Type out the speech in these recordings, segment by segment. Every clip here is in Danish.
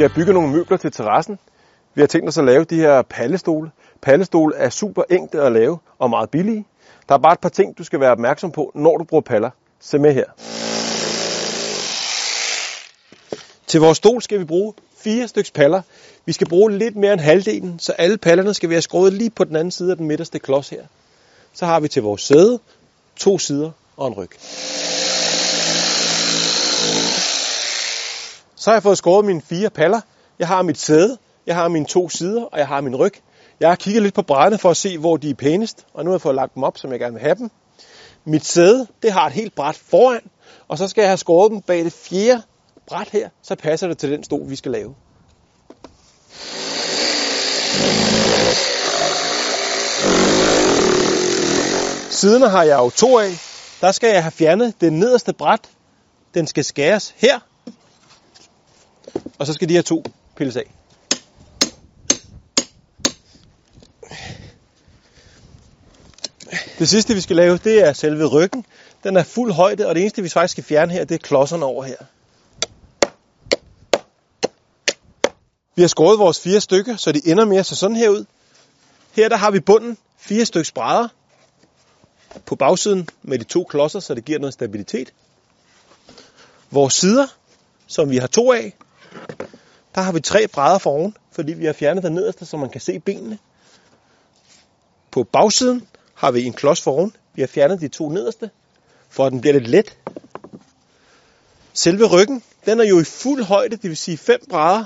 skal bygge bygget nogle møbler til terrassen. Vi har tænkt os at lave de her pallestole. Pallestole er super enkle at lave og meget billige. Der er bare et par ting, du skal være opmærksom på, når du bruger paller. Se med her. Til vores stol skal vi bruge fire stykker paller. Vi skal bruge lidt mere end halvdelen, så alle pallerne skal være skåret lige på den anden side af den midterste klods her. Så har vi til vores sæde to sider og en ryg. Så har jeg fået skåret mine fire paller. Jeg har mit sæde, jeg har mine to sider, og jeg har min ryg. Jeg har kigget lidt på brædderne for at se, hvor de er pænest, og nu har jeg fået lagt dem op, som jeg gerne vil have dem. Mit sæde, det har et helt bræt foran, og så skal jeg have skåret dem bag det fjerde bræt her, så passer det til den stol, vi skal lave. Siderne har jeg jo to af. Der skal jeg have fjernet det nederste bræt. Den skal skæres her. Og så skal de her to pilles af. Det sidste, vi skal lave, det er selve ryggen. Den er fuld højde, og det eneste, vi faktisk skal fjerne her, det er klodserne over her. Vi har skåret vores fire stykker, så de ender mere så sådan her ud. Her der har vi bunden, fire stykker brædder på bagsiden med de to klodser, så det giver noget stabilitet. Vores sider, som vi har to af, der har vi tre brædder for oven, fordi vi har fjernet den nederste, så man kan se benene. På bagsiden har vi en klods for oven. Vi har fjernet de to nederste, for at den bliver lidt let. Selve ryggen, den er jo i fuld højde, det vil sige fem brædder.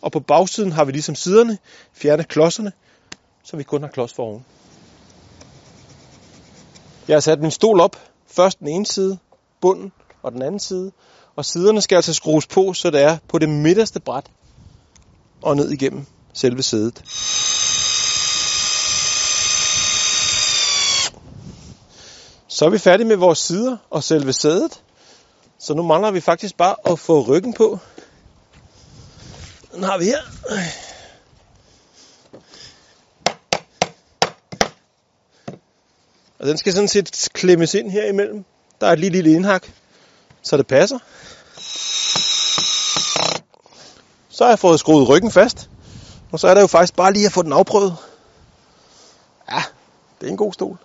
Og på bagsiden har vi ligesom siderne fjernet klodserne, så vi kun har klods for oven. Jeg har sat min stol op. Først den ene side, bunden og den anden side. Og siderne skal altså skrues på, så det er på det midterste bræt og ned igennem selve sædet. Så er vi færdige med vores sider og selve sædet. Så nu mangler vi faktisk bare at få ryggen på. Den har vi her. Og den skal sådan set klemmes ind her imellem. Der er et lille, lille indhak, så det passer. Så har jeg fået skruet ryggen fast. Og så er der jo faktisk bare lige at få den afprøvet. Ja, det er en god stol.